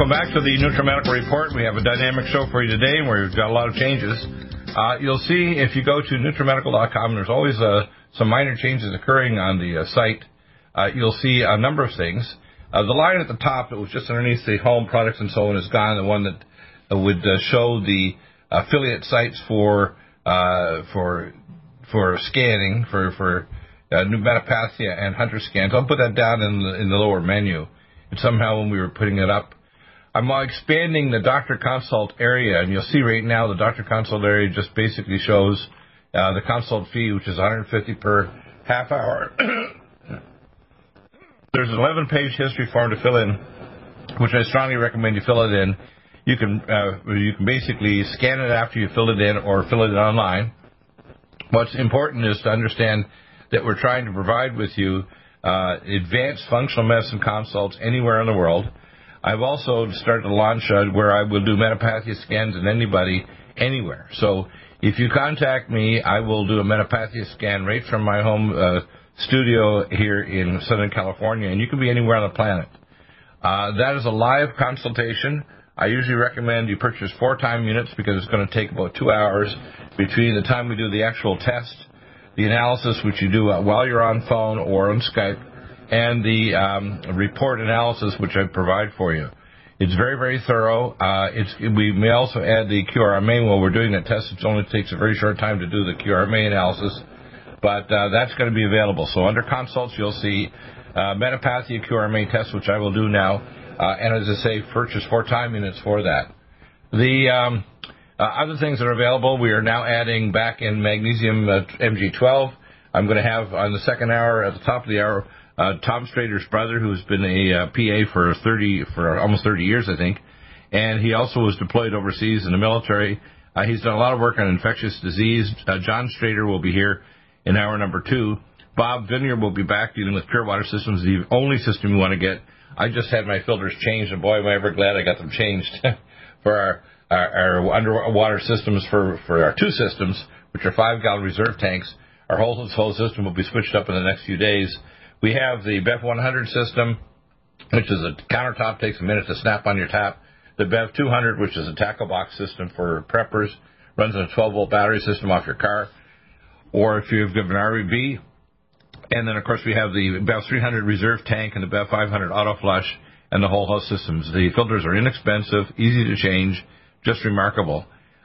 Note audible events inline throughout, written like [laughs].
Welcome back to the NutriMedical Report. We have a dynamic show for you today, and we've got a lot of changes. Uh, you'll see if you go to NutriMedical.com, there's always uh, some minor changes occurring on the uh, site. Uh, you'll see a number of things. Uh, the line at the top that was just underneath the home products and so on is gone. The one that uh, would show the affiliate sites for for for scanning for for new metapathia and hunter scans. I'll put that down in the, in the lower menu. And somehow when we were putting it up, I'm expanding the doctor consult area, and you'll see right now the doctor consult area just basically shows uh, the consult fee, which is 150 per half hour. [coughs] There's an 11-page history form to fill in, which I strongly recommend you fill it in. You can uh, you can basically scan it after you fill it in, or fill it in online. What's important is to understand that we're trying to provide with you uh, advanced functional medicine consults anywhere in the world. I've also started to launch uh, where I will do metapathia scans in anybody anywhere. So if you contact me, I will do a metapathia scan right from my home uh, studio here in Southern California, and you can be anywhere on the planet. Uh, that is a live consultation. I usually recommend you purchase four time units because it's going to take about two hours between the time we do the actual test, the analysis, which you do uh, while you're on phone or on Skype, and the um, report analysis which I provide for you. It's very, very thorough. Uh, we may also add the QRMA while we're doing that test. It only takes a very short time to do the QRMA analysis, but uh, that's going to be available. So under consults, you'll see uh, Metapathia QRMA test, which I will do now, uh, and as I say, purchase four time units for that. The um, uh, other things that are available, we are now adding back in magnesium uh, MG12. I'm going to have on the second hour, at the top of the hour, uh, Tom Strader's brother, who's been a uh, PA for 30 for almost 30 years, I think, and he also was deployed overseas in the military. Uh, he's done a lot of work on infectious disease. Uh, John Strader will be here in hour number two. Bob Vineyard will be back dealing with pure water systems, the only system you want to get. I just had my filters changed, and boy, am I ever glad I got them changed [laughs] for our, our, our underwater systems for, for our two systems, which are five gallon reserve tanks. Our whole, whole system will be switched up in the next few days. We have the BEV 100 system, which is a countertop, takes a minute to snap on your tap. The BEV 200, which is a tackle box system for preppers, runs on a 12 volt battery system off your car. Or if you've got an and then of course we have the BEV 300 reserve tank and the BEV 500 auto flush and the whole host systems. The filters are inexpensive, easy to change, just remarkable.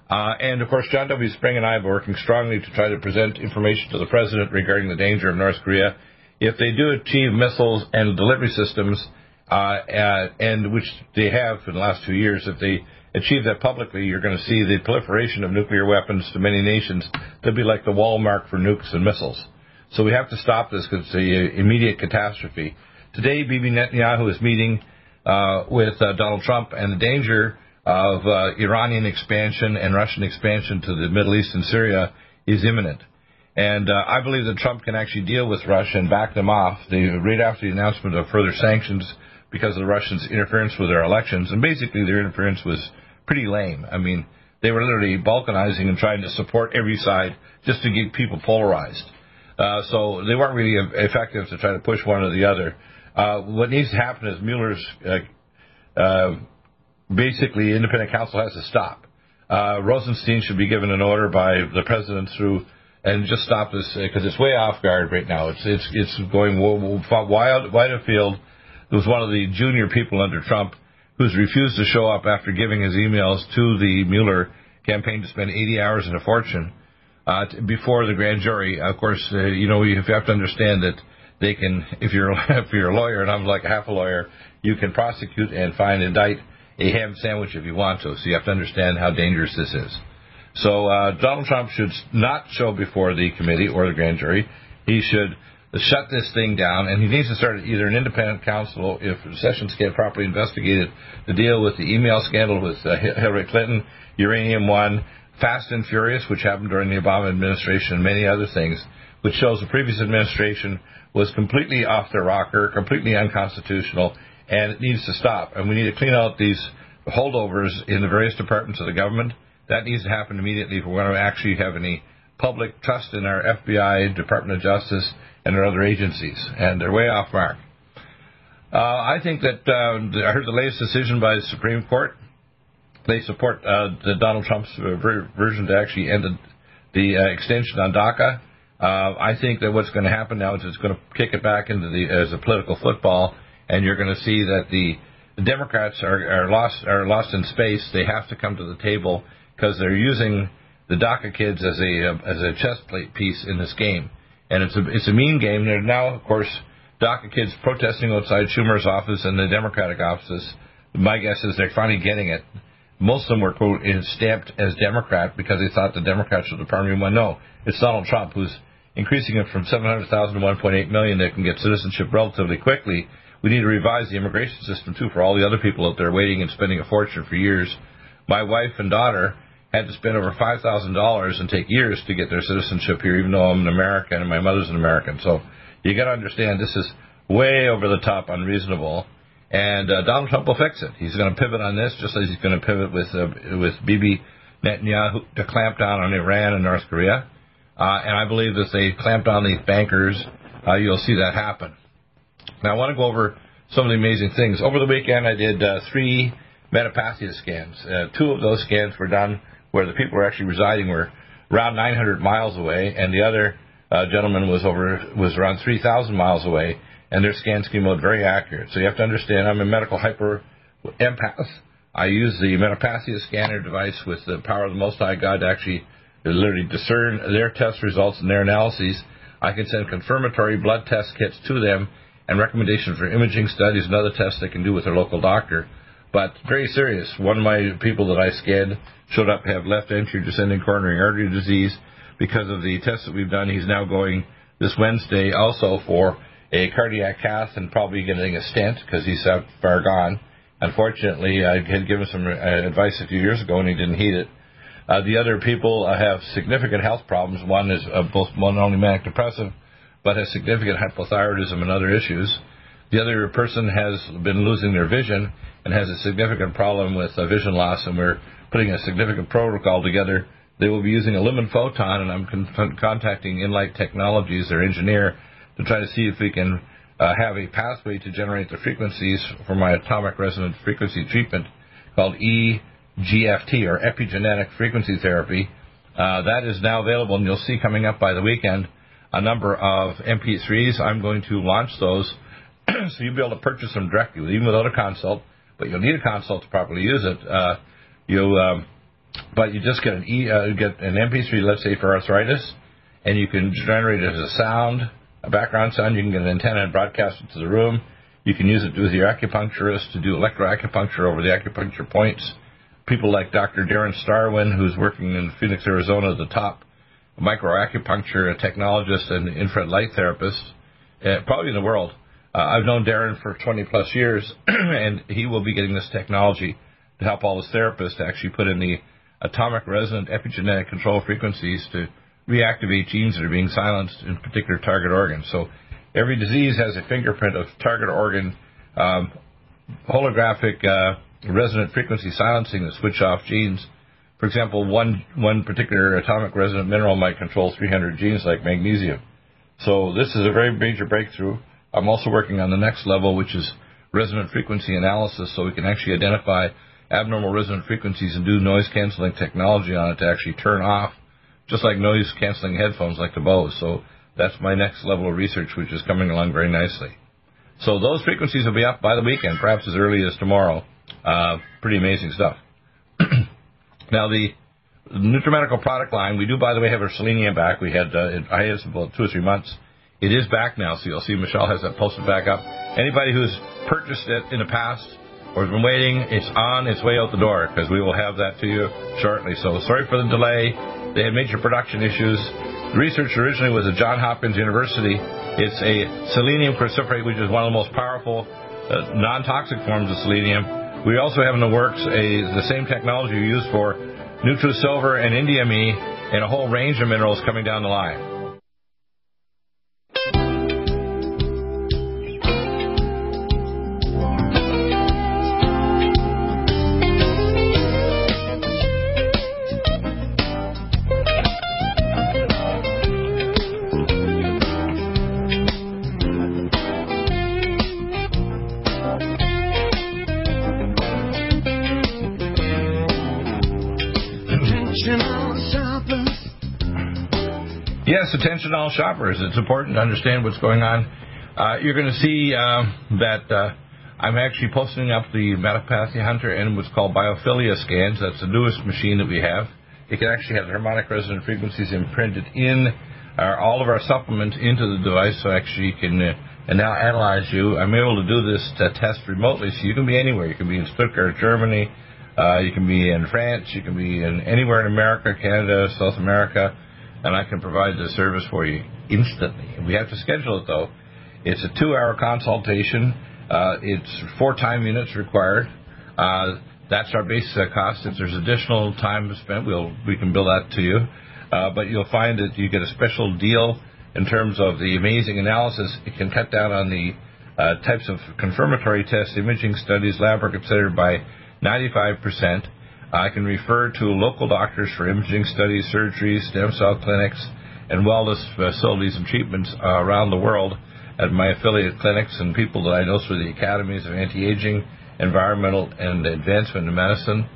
Uh, and of course, John W. Spring and I have been working strongly to try to present information to the president regarding the danger of North Korea if they do achieve missiles and delivery systems, uh, uh, and which they have in the last two years, if they achieve that publicly, you're going to see the proliferation of nuclear weapons to many nations They'll be like the Walmart for nukes and missiles. So we have to stop this because it's an immediate catastrophe. Today, Bibi Netanyahu is meeting uh, with uh, Donald Trump, and the danger of uh, Iranian expansion and Russian expansion to the Middle East and Syria is imminent. And uh, I believe that Trump can actually deal with Russia and back them off. The, right after the announcement of further sanctions because of the Russians' interference with their elections, and basically their interference was pretty lame. I mean, they were literally balkanizing and trying to support every side just to get people polarized. Uh, so they weren't really effective to try to push one or the other. Uh, what needs to happen is Mueller's uh, uh basically independent counsel has to stop. Uh, Rosenstein should be given an order by the president through and just stop this because it's way off guard right now. It's it's it's going wild wide afield. There was one of the junior people under Trump who's refused to show up after giving his emails to the Mueller campaign to spend 80 hours and a fortune uh, before the grand jury. Of course, uh, you know you have to understand that they can, if you're [laughs] if you're a lawyer and I'm like half a lawyer, you can prosecute and find indict a ham sandwich if you want to. So you have to understand how dangerous this is. So uh, Donald Trump should not show before the committee or the grand jury. He should shut this thing down, and he needs to start either an independent counsel if the Sessions get properly investigated to deal with the email scandal with uh, Hillary Clinton, Uranium One, Fast and Furious, which happened during the Obama administration, and many other things, which shows the previous administration was completely off their rocker, completely unconstitutional, and it needs to stop. And we need to clean out these holdovers in the various departments of the government that needs to happen immediately if we're going to actually have any public trust in our FBI, Department of Justice, and our other agencies. And they're way off mark. Uh, I think that uh, I heard the latest decision by the Supreme Court. They support uh, the Donald Trump's ver- version to actually end the, uh, extension on DACA. Uh, I think that what's going to happen now is it's going to kick it back into the as a political football, and you're going to see that the, the Democrats are, are lost are lost in space. They have to come to the table because they're using the DACA kids as a uh, as a chess plate piece in this game, and it's a it's a mean game. They're now, of course, DACA kids protesting outside Schumer's office and the Democratic offices. My guess is they're finally getting it. Most of them were quote stamped as Democrat because they thought the Democrats were the primary one. No, it's Donald Trump who's increasing it from 700,000 to 1.8 million that can get citizenship relatively quickly. We need to revise the immigration system too for all the other people out there waiting and spending a fortune for years. My wife and daughter had to spend over five thousand dollars and take years to get their citizenship here, even though I'm an American and my mother's an American. So you got to understand this is way over the top unreasonable. And uh, Donald Trump will fix it. He's going to pivot on this, just as he's going to pivot with uh, with Bibi Netanyahu to clamp down on Iran and North Korea. Uh, and I believe that they clamp down these bankers, uh, you'll see that happen. Now I want to go over some of the amazing things. Over the weekend, I did uh, three Metapathia scans. Uh, two of those scans were done where the people were actually residing were around 900 miles away, and the other uh, gentleman was over was around 3,000 miles away, and their scans came out very accurate. So you have to understand, I'm a medical hyper empath. I use the Metapathia scanner device with the power of the Most High God to actually literally discern their test results and their analyses. I can send confirmatory blood test kits to them and recommendations for imaging studies and other tests they can do with their local doctor. But very serious. One of my people that I scanned showed up have left anterior descending coronary artery disease. Because of the tests that we've done, he's now going this Wednesday also for a cardiac cath and probably getting a stent because he's that far gone. Unfortunately, I had given some uh, advice a few years ago and he didn't heed it. Uh, the other people uh, have significant health problems. One is uh, both not only manic depressive, but has significant hypothyroidism and other issues. The other person has been losing their vision and has a significant problem with uh, vision loss, and we're putting a significant protocol together. They will be using a Lumen photon, and I'm con- contacting Enlight Technologies, their engineer, to try to see if we can uh, have a pathway to generate the frequencies for my atomic resonant frequency treatment called EGFT, or epigenetic frequency therapy. Uh, that is now available, and you'll see coming up by the weekend a number of MP3s. I'm going to launch those [clears throat] so you'll be able to purchase them directly, even without a consult. But you'll need a consult to properly use it. Uh, you, um, but you just get an e, uh, get an MP3, let's say for arthritis, and you can generate it as a sound, a background sound. You can get an antenna and broadcast it to the room. You can use it with your acupuncturist to do electroacupuncture over the acupuncture points. People like Dr. Darren Starwin, who's working in Phoenix, Arizona, the top microacupuncture technologist and infrared light therapist, uh, probably in the world. Uh, I've known Darren for 20 plus years, [clears throat] and he will be getting this technology to help all his therapists actually put in the atomic resonant epigenetic control frequencies to reactivate genes that are being silenced in particular target organs. So every disease has a fingerprint of target organ um, holographic uh, resonant frequency silencing that switch off genes. For example, one one particular atomic resonant mineral might control 300 genes like magnesium. So this is a very major breakthrough. I'm also working on the next level, which is resonant frequency analysis, so we can actually identify abnormal resonant frequencies and do noise canceling technology on it to actually turn off, just like noise canceling headphones like the Bose. So that's my next level of research, which is coming along very nicely. So those frequencies will be up by the weekend, perhaps as early as tomorrow. Uh, pretty amazing stuff. [clears throat] now the NutriMedical product line, we do, by the way, have our selenium back. We had, uh, I had about two or three months. It is back now, so you'll see Michelle has that posted back up. Anybody who's purchased it in the past or has been waiting, it's on its way out the door because we will have that to you shortly. So sorry for the delay. They had major production issues. The research originally was at Johns Hopkins University. It's a selenium cruciferate, which is one of the most powerful uh, non-toxic forms of selenium. We also have in the works a, the same technology we use for NutriSilver and IndiaMe and a whole range of minerals coming down the line. All shoppers. It's important to understand what's going on. Uh, you're going to see uh, that uh, I'm actually posting up the Metapathy Hunter and what's called biophilia scans. That's the newest machine that we have. It can actually have harmonic resonant frequencies imprinted in our, all of our supplements into the device, so actually you can uh, and now analyze you. I'm able to do this to test remotely, so you can be anywhere. You can be in Stuttgart, Germany. Uh, you can be in France. You can be in anywhere in America, Canada, South America and I can provide the service for you instantly. We have to schedule it though. It's a two-hour consultation. Uh, it's four time units required. Uh, that's our base cost. If there's additional time spent, we'll we can bill that to you. Uh, but you'll find that you get a special deal in terms of the amazing analysis. It can cut down on the uh, types of confirmatory tests, imaging studies, lab work, etc., by 95 percent. I can refer to local doctors for imaging studies, surgeries, stem cell clinics, and wellness facilities and treatments uh, around the world at my affiliate clinics and people that I know through the academies of anti-aging, environmental, and advancement in medicine,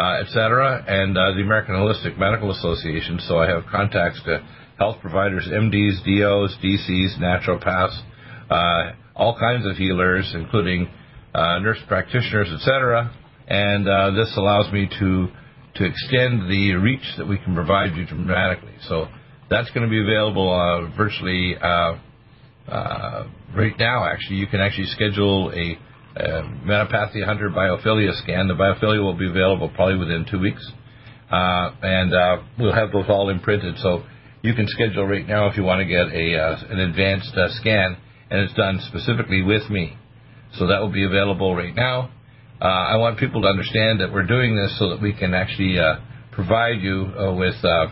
uh, etc., and uh, the American Holistic Medical Association. So I have contacts to health providers, MDs, DOs, DCs, naturopaths, uh, all kinds of healers, including uh, nurse practitioners, etc and uh, this allows me to to extend the reach that we can provide you dramatically. So that's going to be available uh, virtually uh, uh, right now. Actually, you can actually schedule a, a Metapathy Hunter biophilia scan. The biophilia will be available probably within two weeks, uh, and uh, we'll have those all imprinted. So you can schedule right now if you want to get a an advanced scan, and it's done specifically with me. So that will be available right now. Uh, I want people to understand that we're doing this so that we can actually uh, provide you uh, with uh,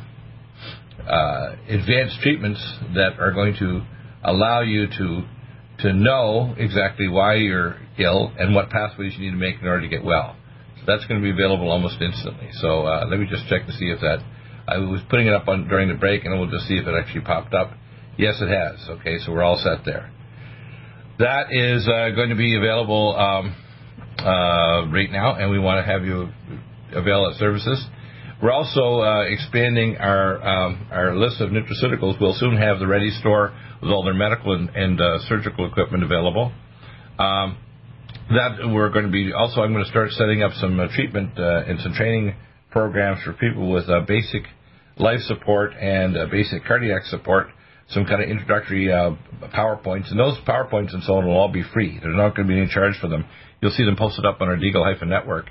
uh, advanced treatments that are going to allow you to to know exactly why you're ill and what pathways you need to make in order to get well. So that's going to be available almost instantly. So uh, let me just check to see if that. I was putting it up on during the break, and we'll just see if it actually popped up. Yes, it has. Okay, so we're all set there. That is going to be available. Um, uh, right now, and we want to have you avail our services. We're also uh, expanding our um, our list of nutraceuticals. We'll soon have the Ready Store with all their medical and, and uh, surgical equipment available. Um, that we're going to be also. I'm going to start setting up some uh, treatment uh, and some training programs for people with uh, basic life support and basic cardiac support. Some kind of introductory PowerPoints, and those PowerPoints and so on will all be free. There's not going to be any charge for them. You'll see them posted up on our Deagle-network.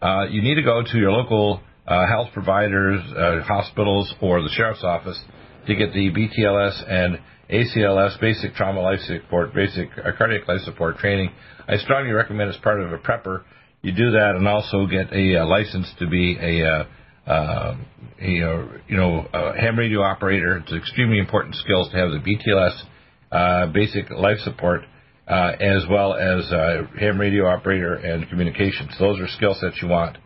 Uh, you need to go to your local uh, health providers, uh, hospitals, or the sheriff's office to get the BTLS and ACLS, basic trauma life support, basic uh, cardiac life support training. I strongly recommend as part of a prepper, you do that and also get a, uh, license to be a, uh, uh, you know, you know, ham radio operator. It's extremely important skills to have the BTLS uh, basic life support, uh, as well as uh, ham radio operator and communications. Those are skill sets you want.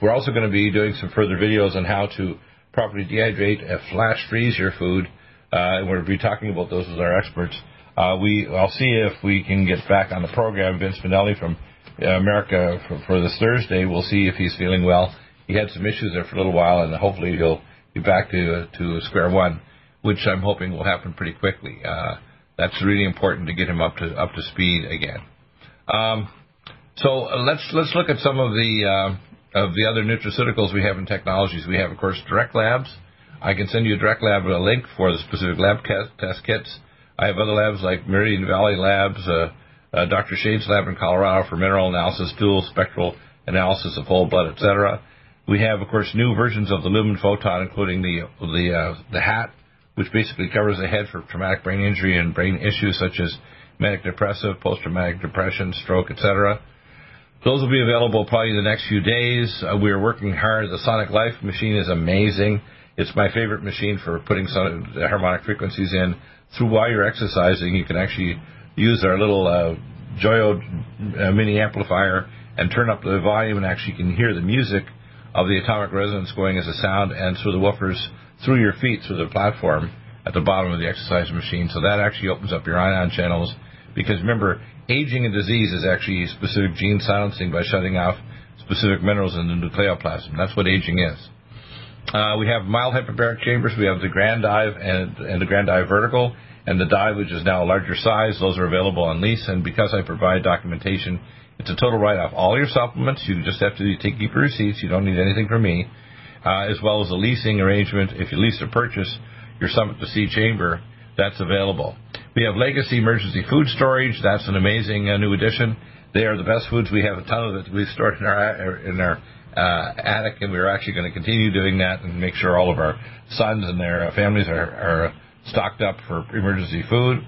We're also going to be doing some further videos on how to properly dehydrate and flash freeze your food. Uh, and we'll be talking about those with our experts. Uh, we, I'll see if we can get back on the program. Vince Finelli from America for, for this Thursday. We'll see if he's feeling well. He had some issues there for a little while, and hopefully he'll be back to to square one, which I'm hoping will happen pretty quickly. Uh, that's really important to get him up to up to speed again. Um, so uh, let's let's look at some of the uh, of the other nutraceuticals we have in technologies. We have, of course, Direct Labs. I can send you a Direct Lab a link for the specific lab test kits. I have other labs like Meridian Valley Labs, uh, uh, Dr. Shade's lab in Colorado for mineral analysis, dual spectral analysis of whole blood, etc. We have, of course, new versions of the Lumen Photon, including the the uh, the hat, which basically covers the head for traumatic brain injury and brain issues such as manic depressive, post traumatic depression, stroke, etc. Those will be available probably in the next few days. Uh, we are working hard. The Sonic Life machine is amazing. It's my favorite machine for putting some harmonic frequencies in. Through while you're exercising, you can actually use our little uh, Joyo uh, mini amplifier and turn up the volume, and actually can hear the music of the atomic resonance going as a sound and through the woofers through your feet through the platform at the bottom of the exercise machine. So that actually opens up your ion channels because remember, aging and disease is actually specific gene silencing by shutting off specific minerals in the nucleoplasm. That's what aging is. Uh, we have mild hyperbaric chambers. We have the Grand Dive and, and the Grand Dive Vertical and the Dive, which is now a larger size. Those are available on lease. And because I provide documentation it's a total write-off. All your supplements, you just have to take keep your receipts. You don't need anything from me, uh, as well as a leasing arrangement. If you lease or purchase your Summit to Sea chamber, that's available. We have Legacy Emergency Food Storage. That's an amazing uh, new addition. They are the best foods. We have a ton of it we've stored in our in our uh, attic, and we're actually going to continue doing that and make sure all of our sons and their uh, families are, are stocked up for emergency food.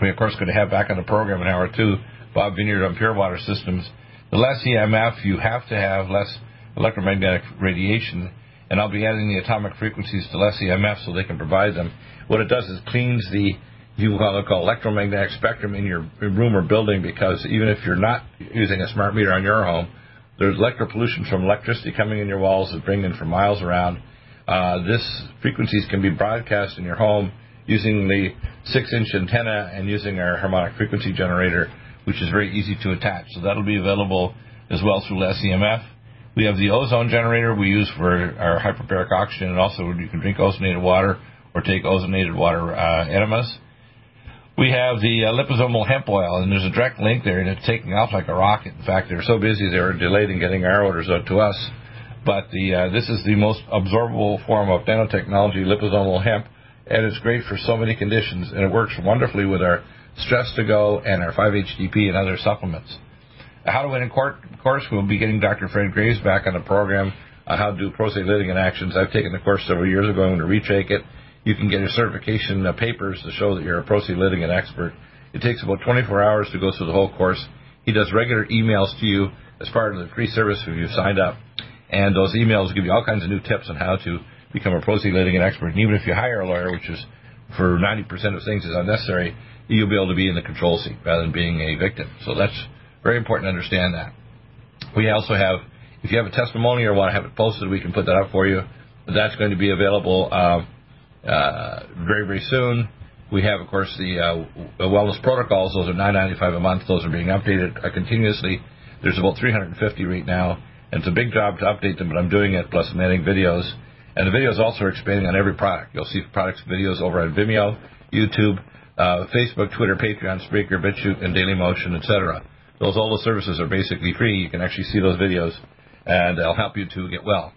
We, of course, going to have back on the program an hour or two Bob Vineyard on Pure Water Systems. The less EMF, you have to have less electromagnetic radiation, and I'll be adding the atomic frequencies to less EMF so they can provide them. What it does is cleans the you call call electromagnetic spectrum in your room or building because even if you're not using a smart meter on your home, there's electropollution from electricity coming in your walls that bring in from miles around. Uh, this frequencies can be broadcast in your home using the six-inch antenna and using our harmonic frequency generator which is very easy to attach. So that'll be available as well through less EMF. We have the ozone generator we use for our hyperbaric oxygen, and also you can drink ozonated water or take ozonated water uh, enemas. We have the uh, liposomal hemp oil, and there's a direct link there, and it's taking off like a rocket. In fact, they're so busy they were delayed in getting our orders out to us. But the uh, this is the most absorbable form of nanotechnology, liposomal hemp, and it's great for so many conditions, and it works wonderfully with our Stress to Go, and our 5-HTP and other supplements. How to win in court, course, we'll be getting Dr. Fred Graves back on the program on how to do pro se litigant actions. I've taken the course several years ago. I'm going to retake it. You can get your certification uh, papers to show that you're a pro se litigant expert. It takes about 24 hours to go through the whole course. He does regular emails to you as part of the free service if you've signed up. And those emails give you all kinds of new tips on how to become a pro se litigant expert. And even if you hire a lawyer, which is for 90% of things is unnecessary, you'll be able to be in the control seat rather than being a victim. So that's very important to understand that. We also have, if you have a testimony or want to have it posted, we can put that up for you. That's going to be available uh, uh, very, very soon. We have, of course, the uh, wellness protocols. Those are $9.95 a month. Those are being updated continuously. There's about 350 right now, and it's a big job to update them, but I'm doing it. Plus, I'm adding videos, and the videos also are expanding on every product. You'll see products videos over on Vimeo, YouTube, uh, Facebook, Twitter, Patreon, Spreaker, BitChute, and Dailymotion, etc. Those all the services are basically free. You can actually see those videos, and they'll help you to get well.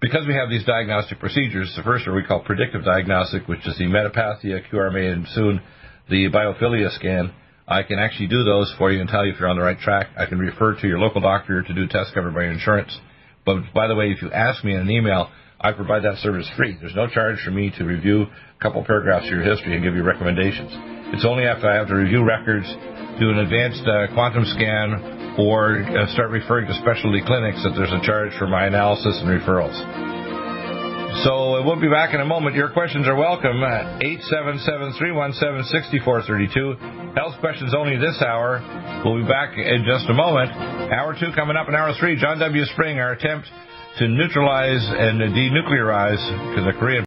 Because we have these diagnostic procedures, the first are we call predictive diagnostic, which is the metapathia, QRMA, and soon the biophilia scan. I can actually do those for you and tell you if you're on the right track. I can refer to your local doctor to do tests covered by your insurance. But by the way, if you ask me in an email, I provide that service free. There's no charge for me to review couple paragraphs of your history and give you recommendations. It's only after I have to review records, do an advanced uh, quantum scan, or uh, start referring to specialty clinics that there's a charge for my analysis and referrals. So we'll be back in a moment. Your questions are welcome. 877-317-6432. Health questions only this hour. We'll be back in just a moment. Hour two coming up in hour three. John W. Spring, our attempt to neutralize and denuclearize the Korean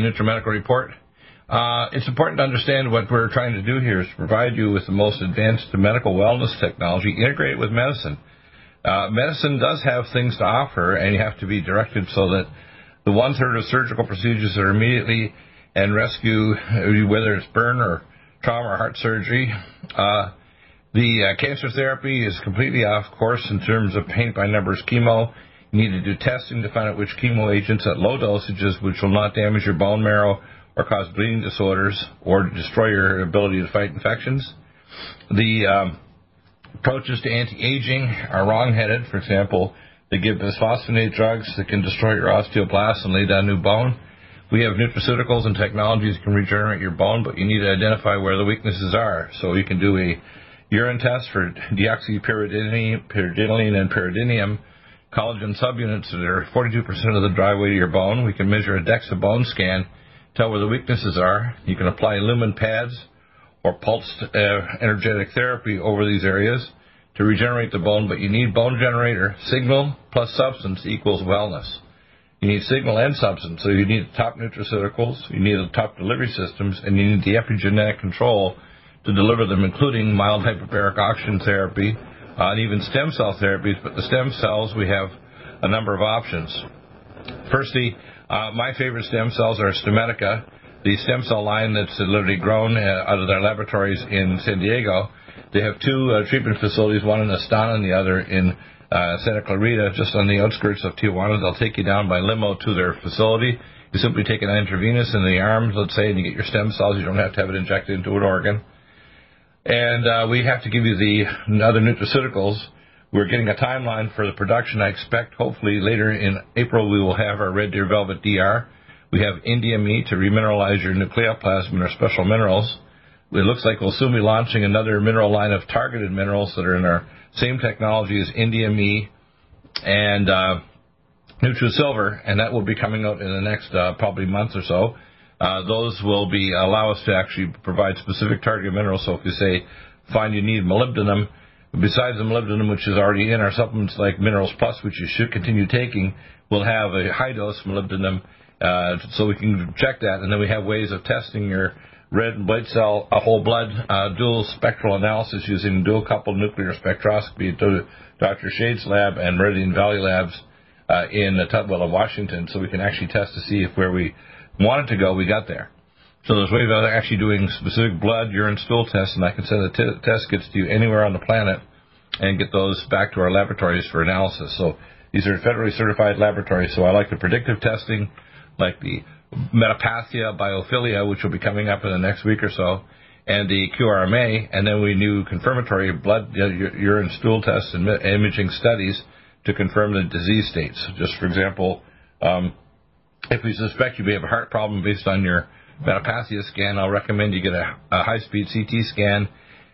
NutriMedical Report. Uh, it's important to understand what we're trying to do here is provide you with the most advanced medical wellness technology integrated with medicine. Uh, medicine does have things to offer, and you have to be directed so that the one third of surgical procedures are immediately and rescue, whether it's burn or trauma or heart surgery. Uh, the uh, cancer therapy is completely off course in terms of paint by numbers chemo you need to do testing to find out which chemo agents at low dosages, which will not damage your bone marrow or cause bleeding disorders or destroy your ability to fight infections. The um, approaches to anti-aging are wrong-headed. For example, they give bisphosphonate drugs that can destroy your osteoblasts and lay down new bone. We have nutraceuticals and technologies that can regenerate your bone, but you need to identify where the weaknesses are. So you can do a urine test for deoxypyridine and pyridinium collagen subunits that are 42% of the dry weight of your bone. We can measure a DEXA bone scan, tell where the weaknesses are. You can apply lumen pads or pulsed uh, energetic therapy over these areas to regenerate the bone, but you need bone generator. Signal plus substance equals wellness. You need signal and substance, so you need the top nutraceuticals, you need the top delivery systems, and you need the epigenetic control to deliver them, including mild hyperbaric oxygen therapy, uh, and even stem cell therapies. But the stem cells, we have a number of options. Firstly, uh, my favorite stem cells are Stemedica, the stem cell line that's literally grown uh, out of their laboratories in San Diego. They have two uh, treatment facilities, one in Astana and the other in uh, Santa Clarita, just on the outskirts of Tijuana. They'll take you down by limo to their facility. You simply take an intravenous in the arms, let's say, and you get your stem cells. You don't have to have it injected into an organ and uh, we have to give you the other nutraceuticals. We're getting a timeline for the production. I expect hopefully later in April we will have our Red Deer Velvet DR. We have India meat to remineralize your nucleoplasm and our special minerals. It looks like we'll soon be launching another mineral line of targeted minerals that are in our same technology as India Me and uh, NutriSilver, and that will be coming out in the next uh, probably month or so. Uh, those will be allow us to actually provide specific target minerals. So if you say find you need molybdenum, besides the molybdenum which is already in our supplements like Minerals Plus, which you should continue taking, we'll have a high dose molybdenum, uh, so we can check that, and then we have ways of testing your red blood cell, a whole blood uh, dual spectral analysis using dual coupled nuclear spectroscopy at Dr. Shade's lab and Meridian Valley Labs uh, in Tukwila, Washington, so we can actually test to see if where we wanted to go, we got there. So there's ways of actually doing specific blood, urine, stool tests, and I can send the t- test kits to you anywhere on the planet and get those back to our laboratories for analysis. So these are federally certified laboratories. So I like the predictive testing, like the metapathia, biophilia, which will be coming up in the next week or so, and the QRMA, and then we do confirmatory blood, urine, stool tests, and imaging studies to confirm the disease states. Just for example, um, if we suspect you may have a heart problem based on your metapathia scan, I'll recommend you get a, a high-speed CT scan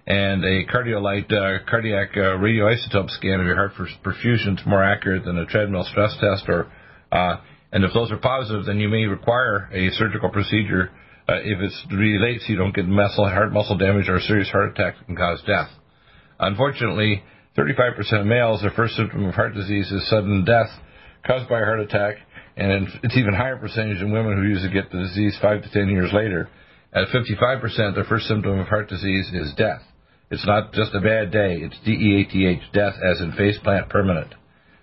and a cardiolite uh, cardiac uh, radioisotope scan of your heart for perfusion. It's more accurate than a treadmill stress test. Or uh, and if those are positive, then you may require a surgical procedure uh, if it's really late, so you don't get muscle heart muscle damage or a serious heart attack that can cause death. Unfortunately, 35% of males, their first symptom of heart disease is sudden death caused by a heart attack and it's even higher percentage in women who usually get the disease five to ten years later. At 55%, the first symptom of heart disease is death. It's not just a bad day; it's D-E-A-T-H, death, as in faceplant permanent.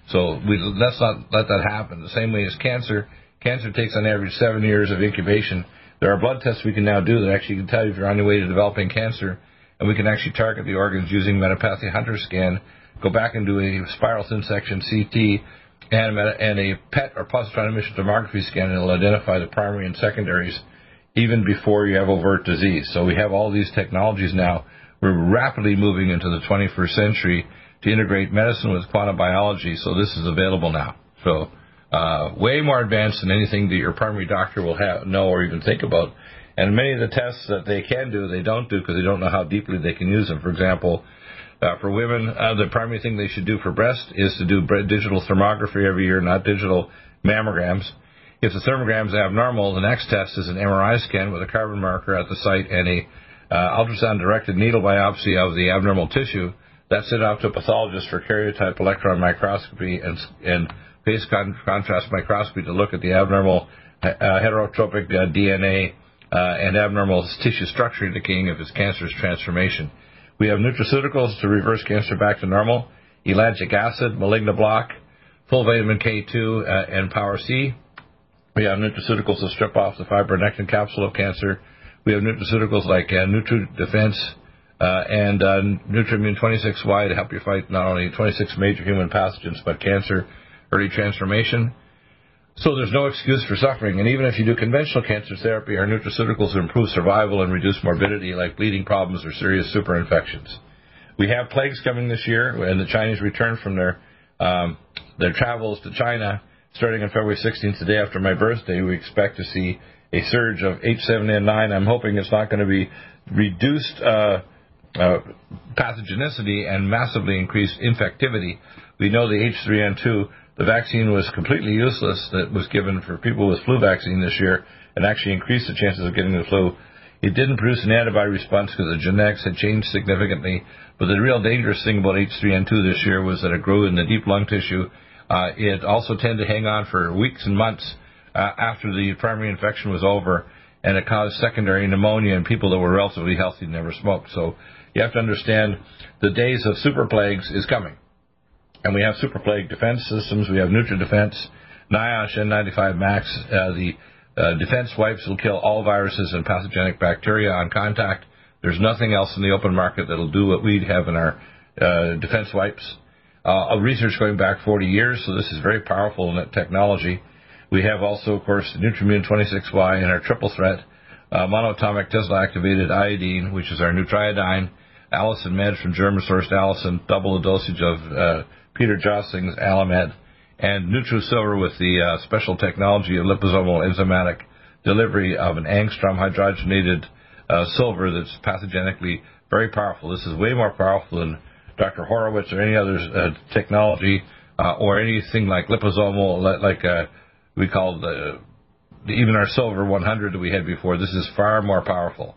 So we, let's not let that happen. The same way as cancer, cancer takes on average seven years of incubation. There are blood tests we can now do that actually can tell you if you're on your way to developing cancer, and we can actually target the organs using Metapathy Hunter scan. Go back and do a spiral thin section CT and, a PET or positron emission tomography scan it'll identify the primary and secondaries even before you have overt disease. So we have all these technologies now. We're rapidly moving into the 21st century to integrate medicine with quantum biology. So this is available now. So uh, way more advanced than anything that your primary doctor will have, know or even think about. And many of the tests that they can do, they don't do because they don't know how deeply they can use them. For example, uh, for women, uh, the primary thing they should do for breast is to do digital thermography every year, not digital mammograms. If the thermogram is abnormal, the next test is an MRI scan with a carbon marker at the site and a uh, ultrasound-directed needle biopsy of the abnormal tissue. That's sent off to a pathologist for karyotype electron microscopy and, and phase con- contrast microscopy to look at the abnormal uh, heterotropic uh, DNA uh, and abnormal tissue structure indicating if it's cancerous transformation. We have nutraceuticals to reverse cancer back to normal, ellagic acid, Malignablock, full vitamin K2, uh, and Power C. We have nutraceuticals to strip off the fibronectin capsule of cancer. We have nutraceuticals like uh, NutriDefense uh, and uh, Nutriimmune 26Y to help you fight not only 26 major human pathogens but cancer, early transformation. So there's no excuse for suffering. And even if you do conventional cancer therapy, our nutraceuticals improve survival and reduce morbidity like bleeding problems or serious superinfections. We have plagues coming this year, and the Chinese return from their um, their travels to China starting on February 16th, the day after my birthday. We expect to see a surge of H7N9. I'm hoping it's not going to be reduced uh, uh, pathogenicity and massively increased infectivity. We know the H3N2 the vaccine was completely useless that was given for people with flu vaccine this year and actually increased the chances of getting the flu. It didn't produce an antibody response because the genetics had changed significantly. But the real dangerous thing about H3N2 this year was that it grew in the deep lung tissue. Uh, it also tended to hang on for weeks and months uh, after the primary infection was over, and it caused secondary pneumonia in people that were relatively healthy and never smoked. So you have to understand the days of super plagues is coming. And we have super plague defense systems. We have NutriDefense, NIOSH N95 Max. Uh, the uh, defense wipes will kill all viruses and pathogenic bacteria on contact. There's nothing else in the open market that'll do what we have in our uh, defense wipes. Uh, research going back 40 years, so this is very powerful in that technology. We have also, of course, the Nutriimmune 26Y and our triple threat uh, monatomic Tesla activated iodine, which is our Nutriodine, Allicin Med from German sourced allicin, double the dosage of uh, Peter Josling's Allimed, and NutriSilver with the uh, special technology of liposomal enzymatic delivery of an angstrom hydrogenated uh, silver that's pathogenically very powerful. This is way more powerful than Dr. Horowitz or any other uh, technology uh, or anything like liposomal, like uh, we call the, even our silver 100 that we had before. This is far more powerful.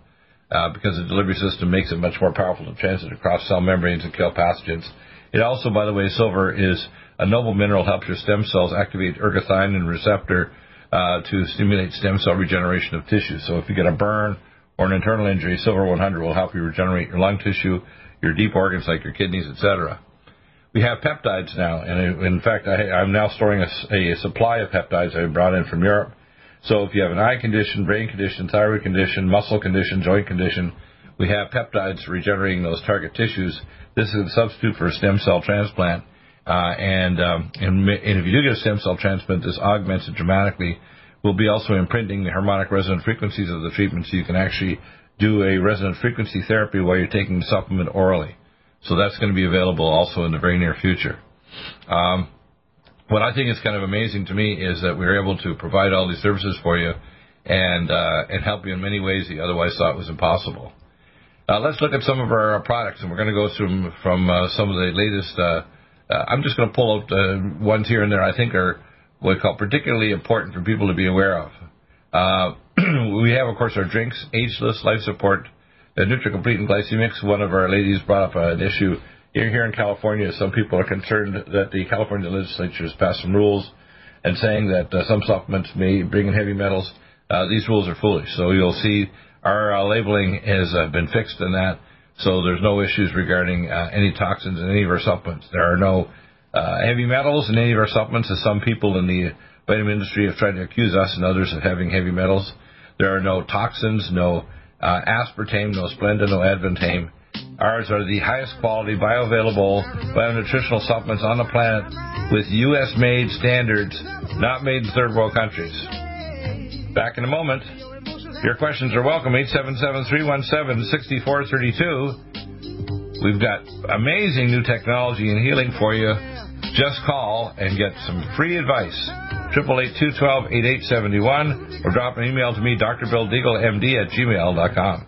Uh, because the delivery system makes it much more powerful to transit across cell membranes and kill pathogens. It also, by the way, silver is a noble mineral, helps your stem cells activate ergothionein receptor uh, to stimulate stem cell regeneration of tissue. So if you get a burn or an internal injury, silver 100 will help you regenerate your lung tissue, your deep organs like your kidneys, etc. We have peptides now, and in fact, I, am now storing a, a supply of peptides I brought in from Europe. So if you have an eye condition, brain condition, thyroid condition, muscle condition, joint condition, we have peptides regenerating those target tissues this is a substitute for a stem cell transplant. Uh, and, um, and, and if you do get a stem cell transplant, this augments it dramatically. We'll be also imprinting the harmonic resonant frequencies of the treatment so you can actually do a resonant frequency therapy while you're taking the supplement orally. So that's going to be available also in the very near future. Um, what I think is kind of amazing to me is that we're able to provide all these services for you and uh, and help you in many ways that you otherwise thought was impossible. Uh, let's look at some of our products, and we're going to go through from uh, some of the latest. Uh, uh I'm just going to pull out uh, ones here and there I think are what we call particularly important for people to be aware of. Uh, [clears throat] we have, of course, our drinks, ageless life support, the NutriComplete and Glycemix. One of our ladies brought up an issue here, here in California. Some people are concerned that the California legislature has passed some rules and saying that some supplements may bring in heavy metals. these rules are foolish. So you'll see our uh, labeling has uh, been fixed in that, so there's no issues regarding uh, any toxins in any of our supplements. There are no uh, heavy metals in any of our supplements, as some people in the vitamin industry have tried to accuse us and others of having heavy metals. There are no toxins, no uh, aspartame, no splenda, no advantame Ours are the highest quality, bioavailable, bio-nutritional supplements on the planet with U.S. made standards, not made in third world countries. Back in a moment. Your questions are welcome. 877-317-6432. We've got amazing new technology and healing for you. Just call and get some free advice. 888-212-8871 or drop an email to me, Dr. Bill Deagle, MD at gmail.com.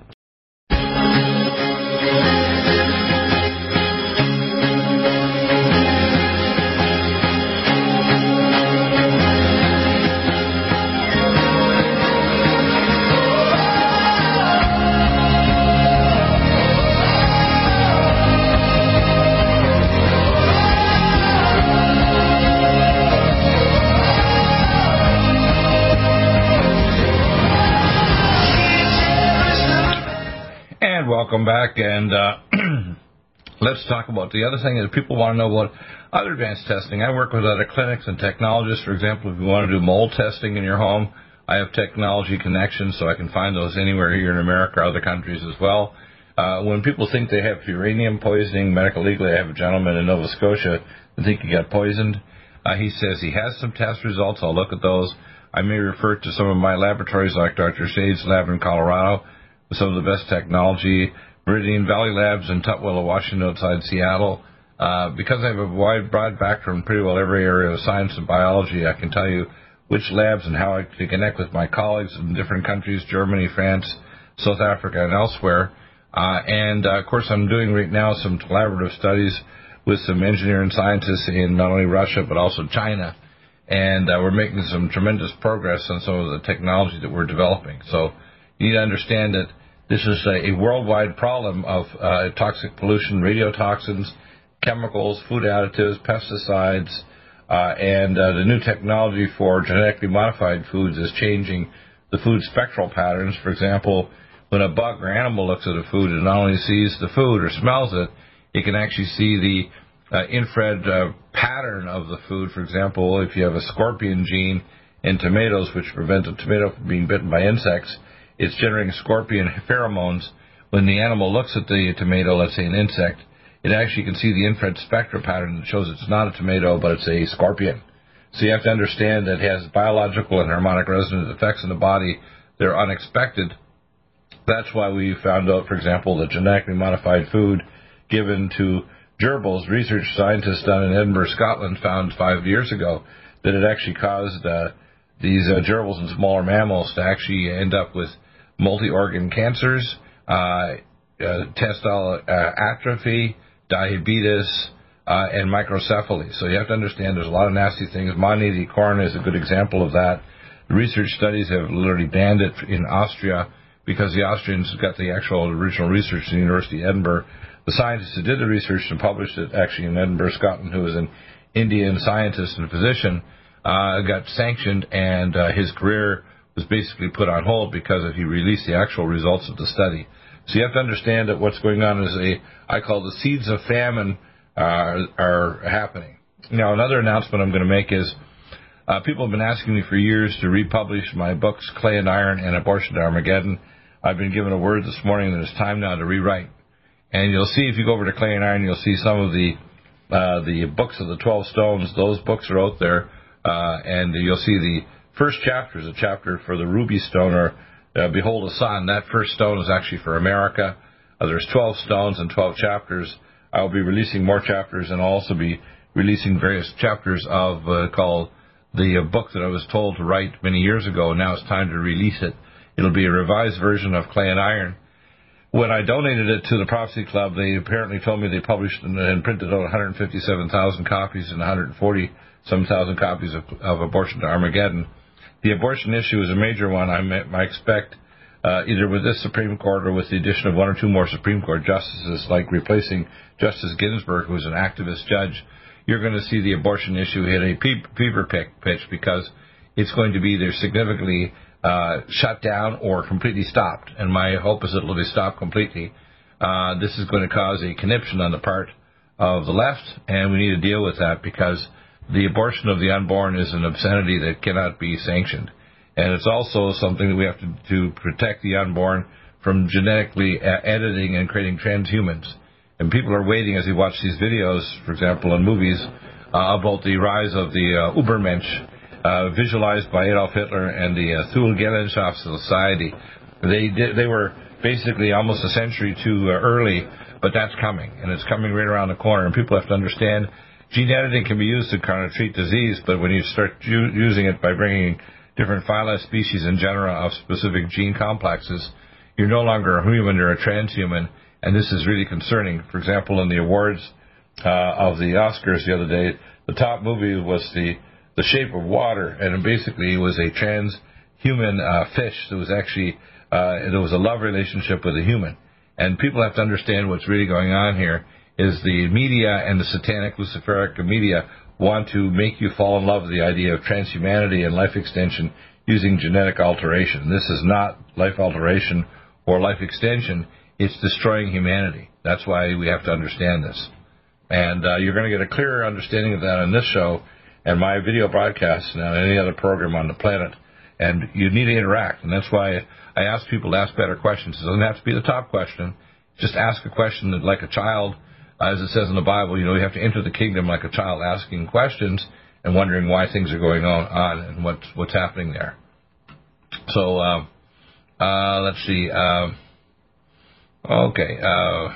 welcome back. And uh, [clears throat] let's talk about the other thing is people want to know about other advanced testing. I work with other clinics and technologists. For example, if you want to do mold testing in your home, I have technology connections, so I can find those anywhere here in America or other countries as well. Uh, when people think they have uranium poisoning, medical legally, I have a gentleman in Nova Scotia that think he got poisoned. Uh, he says he has some test results. I'll look at those. I may refer to some of my laboratories, like Dr. Shade's lab in Colorado, with some of the best technology. Meridian Valley Labs in Tukwila, Washington, outside Seattle. Uh, because I have a wide, broad background in pretty well every area of science and biology, I can tell you which labs and how I can connect with my colleagues in different countries, Germany, France, South Africa, and elsewhere. Uh, and uh, of course, I'm doing right now some collaborative studies with some engineering scientists in not only Russia but also China. And uh, we're making some tremendous progress on some of the technology that we're developing. So you need to understand that this is a, worldwide problem of uh, toxic pollution, radiotoxins, chemicals, food additives, pesticides, uh, and uh, the new technology for genetically modified foods is changing the food spectral patterns. For example, when a bug or animal looks at a food, it not only sees the food or smells it, it can actually see the uh, infrared uh, pattern of the food. For example, if you have a scorpion gene in tomatoes, which prevent a tomato from being bitten by insects, it's generating scorpion pheromones. When the animal looks at the tomato, let's say an insect, it actually can see the infrared spectra pattern that shows it's not a tomato, but it's a scorpion. So you have to understand that it has biological and harmonic resonance effects in the body. They're unexpected. That's why we found out, for example, that genetically modified food given to gerbils, research scientists down in Edinburgh, Scotland, found five years ago that it actually caused uh, these uh, gerbils and smaller mammals to actually end up with multi-organ cancers, uh, uh, testicular uh, atrophy, diabetes, and microcephaly. So you have to understand there's a lot of nasty things. Monte corn is a good example of that. Research studies have literally banned it in Austria because the Austrians got the actual original research in the University of Edinburgh. The scientist who did the research and published it actually in Edinburgh, Scotland, who was an Indian scientist and physician, uh, got sanctioned, and uh, his career was basically put on hold because if he released the actual results of the study. So you have to understand that what's going on is a, I call the seeds of famine uh, are happening. Now, another announcement I'm going to make is uh, people have been asking me for years to republish my books, Clay and Iron and Abortion to Armageddon. I've been given a word this morning that it's time now to rewrite. And you'll see if you go over to Clay and Iron, you'll see some of the uh, the books of the Twelve Stones. Those books are out there, uh, and you'll see the first chapter is a chapter for the ruby stone, or uh, Behold a Sun. That first stone is actually for America. Uh, there's 12 stones and 12 chapters. I will be releasing more chapters and I'll also be releasing various chapters of uh, called the uh, book that I was told to write many years ago. Now it's time to release it. It'll be a revised version of Clay and Iron. When I donated it to the Prophecy Club, they apparently told me they published and printed out 157,000 copies and 140 some thousand copies of, of Abortion to Armageddon. The abortion issue is a major one. I, I expect uh, either with this Supreme Court or with the addition of one or two more Supreme Court justices, like replacing Justice Ginsburg, who's an activist judge, you're going to see the abortion issue hit a fever pitch because it's going to be either significantly uh, shut down or completely stopped. And my hope is it'll be stopped completely. Uh, this is going to cause a conniption on the part of the left, and we need to deal with that because the abortion of the unborn is an obscenity that cannot be sanctioned. And it's also something that we have to, to protect the unborn from genetically uh, editing and creating transhumans. And people are waiting as they watch these videos, for example, in movies, uh, about the rise of the uh, Ubermensch, uh, visualized by Adolf Hitler and the uh, Gesellschaft Society. They did, they were basically almost a century too uh, early, but that's coming, and it's coming right around the corner. And people have to understand gene editing can be used to kind of treat disease, but when you start u- using it by bringing different phyla, species, and genera of specific gene complexes, you're no longer a human, you're a transhuman, and this is really concerning. For example, in the awards uh, of the Oscars the other day, the top movie was the the Shape of Water, and basically was a transhuman uh, fish that was actually uh, there was a love relationship with a human. And people have to understand what's really going on here is the media and the satanic Luciferic media want to make you fall in love with the idea of transhumanity and life extension using genetic alteration. This is not life alteration or life extension. It's destroying humanity. That's why we have to understand this. And uh, you're going to get a clearer understanding of that on this show and my video broadcasts and on any other program on the planet. And you need to interact. And that's why I ask people to ask better questions. It doesn't have to be the top question. Just ask a question that, like a child, as it says in the Bible, you know, you have to enter the kingdom like a child asking questions and wondering why things are going on, on and what's, what's happening there. So, uh, uh, let's see. Uh, okay. Uh,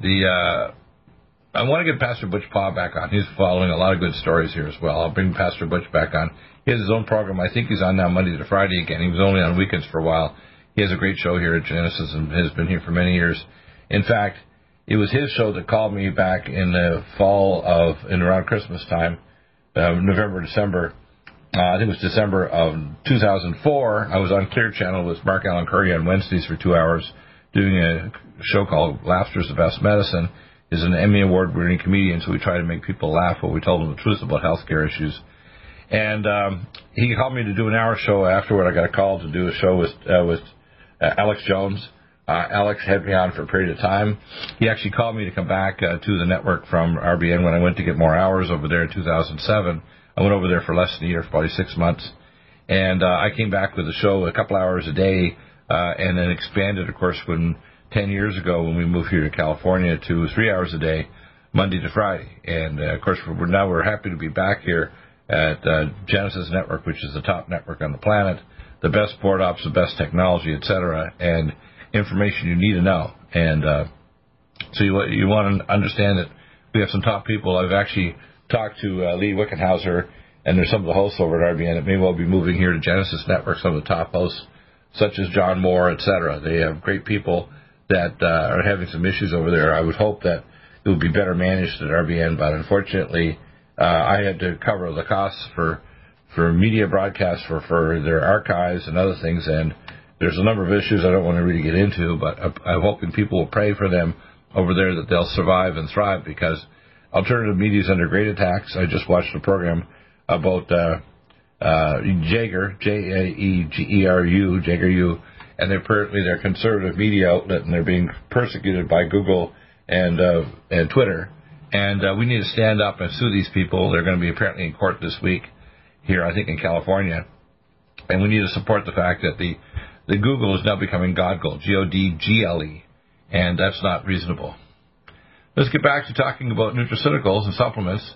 the uh, I want to get Pastor Butch Paugh back on. He's following a lot of good stories here as well. I'll bring Pastor Butch back on. He has his own program. I think he's on now Monday to Friday again. He was only on weekends for a while. He has a great show here at Genesis and has been here for many years. In fact, it was his show that called me back in the fall of, in around Christmas time, uh, November, December. Uh, I think it was December of 2004. I was on Clear Channel with Mark Allen Curry on Wednesdays for two hours doing a show called Laughter's the Best Medicine. He's an Emmy Award winning comedian, so we try to make people laugh while we told them the truth about healthcare issues. And um, he called me to do an hour show afterward. I got a call to do a show with uh, with uh, Alex Jones. Uh, Alex had me on for a period of time. He actually called me to come back uh, to the network from RBN when I went to get more hours over there in 2007. I went over there for less than a year, for probably six months. And uh, I came back with a show a couple hours a day uh, and then expanded, of course, when 10 years ago when we moved here to California to three hours a day, Monday to Friday. And uh, of course, we're, now we're happy to be back here at uh, Genesis Network, which is the top network on the planet, the best board ops, the best technology, etc., and information you need to know. And uh, so you you want to understand that we have some top people. I've actually talked to uh, Lee Wickenhauser, and there's some of the hosts over at RBN that may well be moving here to Genesis Network. Some of the top hosts, such as John Moore, etc. They have great people that uh, are having some issues over there. I would hope that it would be better managed at RBN, but unfortunately, uh, I had to cover the costs for for media broadcasts for for their archives and other things, and there's a number of issues I don't want to really get into, but I'm hoping people will pray for them over there that they'll survive and thrive because alternative media is under great attacks. I just watched a program about uh, uh, Jaeger, J A E G E R U, Jaeger U, and they're apparently they're conservative media outlet and they're being persecuted by Google and uh, and Twitter. And uh, we need to stand up and sue these people. They're going to be apparently in court this week here, I think, in California. And we need to support the fact that the the Google is now becoming Godgle, G O D G L E, and that's not reasonable. Let's get back to talking about nutraceuticals and supplements.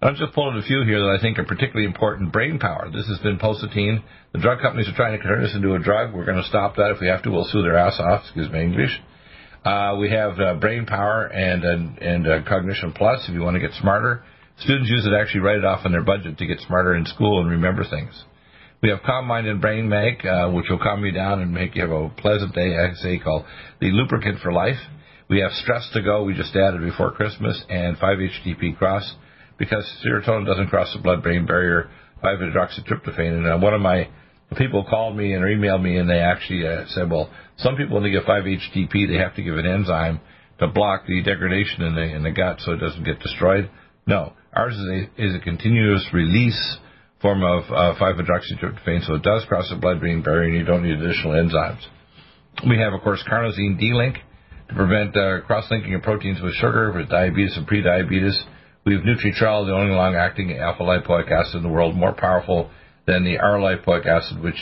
I'm just pulling a few here that I think are particularly important. Brain power. This has been Vinpocetine. The drug companies are trying to turn this into a drug. We're going to stop that if we have to. We'll sue their ass off. Excuse me, English. Uh, we have uh, brain power and and, and uh, cognition plus. If you want to get smarter, students use it actually write it off in their budget to get smarter in school and remember things. We have Calm Mind and Brain Mag, uh, which will calm you down and make you have a pleasant day. I say called the lubricant for life. We have Stress to Go. We just added before Christmas and 5-HTP Cross because serotonin doesn't cross the blood-brain barrier 5-hydroxytryptophan. And uh, one of my people called me and emailed me, and they actually uh, said, well, some people when they give 5-HTP, they have to give an enzyme to block the degradation in the in the gut so it doesn't get destroyed. No, ours is a is a continuous release form of uh, 5-hydroxytryptophan, so it does cross the blood-brain barrier, and you don't need additional enzymes. We have, of course, carnosine D-Link to prevent uh, cross-linking of proteins with sugar, with diabetes and prediabetes. We have Nutritrol, the only long-acting alpha lipoic acid in the world, more powerful than the R lipoic acid, which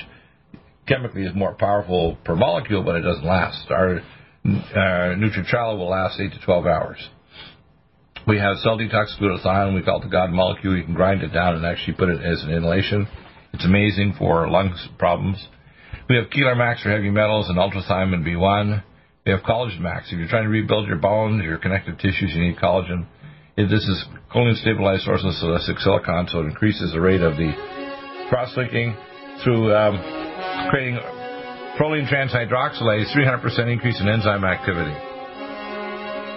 chemically is more powerful per molecule, but it doesn't last. Our uh, Nutritrala will last 8 to 12 hours. We have cell detox glutathione. We call it the God molecule. You can grind it down and actually put it as an inhalation. It's amazing for lungs problems. We have Keeler Max for heavy metals and ultrathiamine B1. We have Collagen Max. If you're trying to rebuild your bones, your connective tissues, you need collagen. This is choline stabilized source of silicic silicon, so it increases the rate of the cross-linking through um, creating proline transhydroxylase, 300% increase in enzyme activity.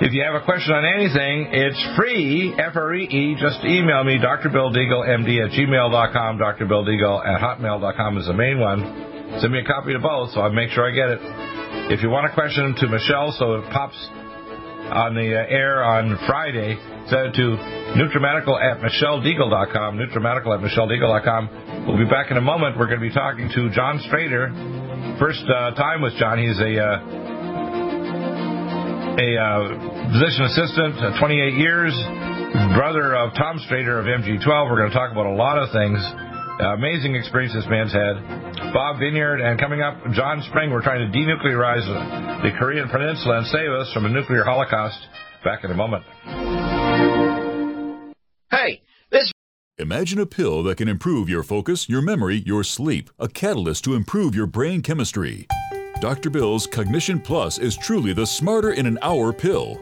If you have a question on anything, it's free, F-R-E-E. Just email me, Dr. Bill Deagle, MD at gmail.com. Dr. Bill Deagle at hotmail.com is the main one. Send me a copy of both so I make sure I get it. If you want a question to Michelle so it pops on the uh, air on Friday, send it to NutriMedical at MichelleDeagle.com, NutriMedical at MichelleDeagle.com. We'll be back in a moment. We're going to be talking to John Strader. First uh, time with John. He's a uh, a uh, physician assistant, uh, 28 years, brother of Tom Strader of MG12. We're going to talk about a lot of things. Uh, amazing experience this man's had. Bob Vineyard, and coming up, John Spring. We're trying to denuclearize the Korean Peninsula and save us from a nuclear holocaust. Back in a moment. Hey, this. Imagine a pill that can improve your focus, your memory, your sleep, a catalyst to improve your brain chemistry. Dr. Bill's Cognition Plus is truly the smarter in an hour pill.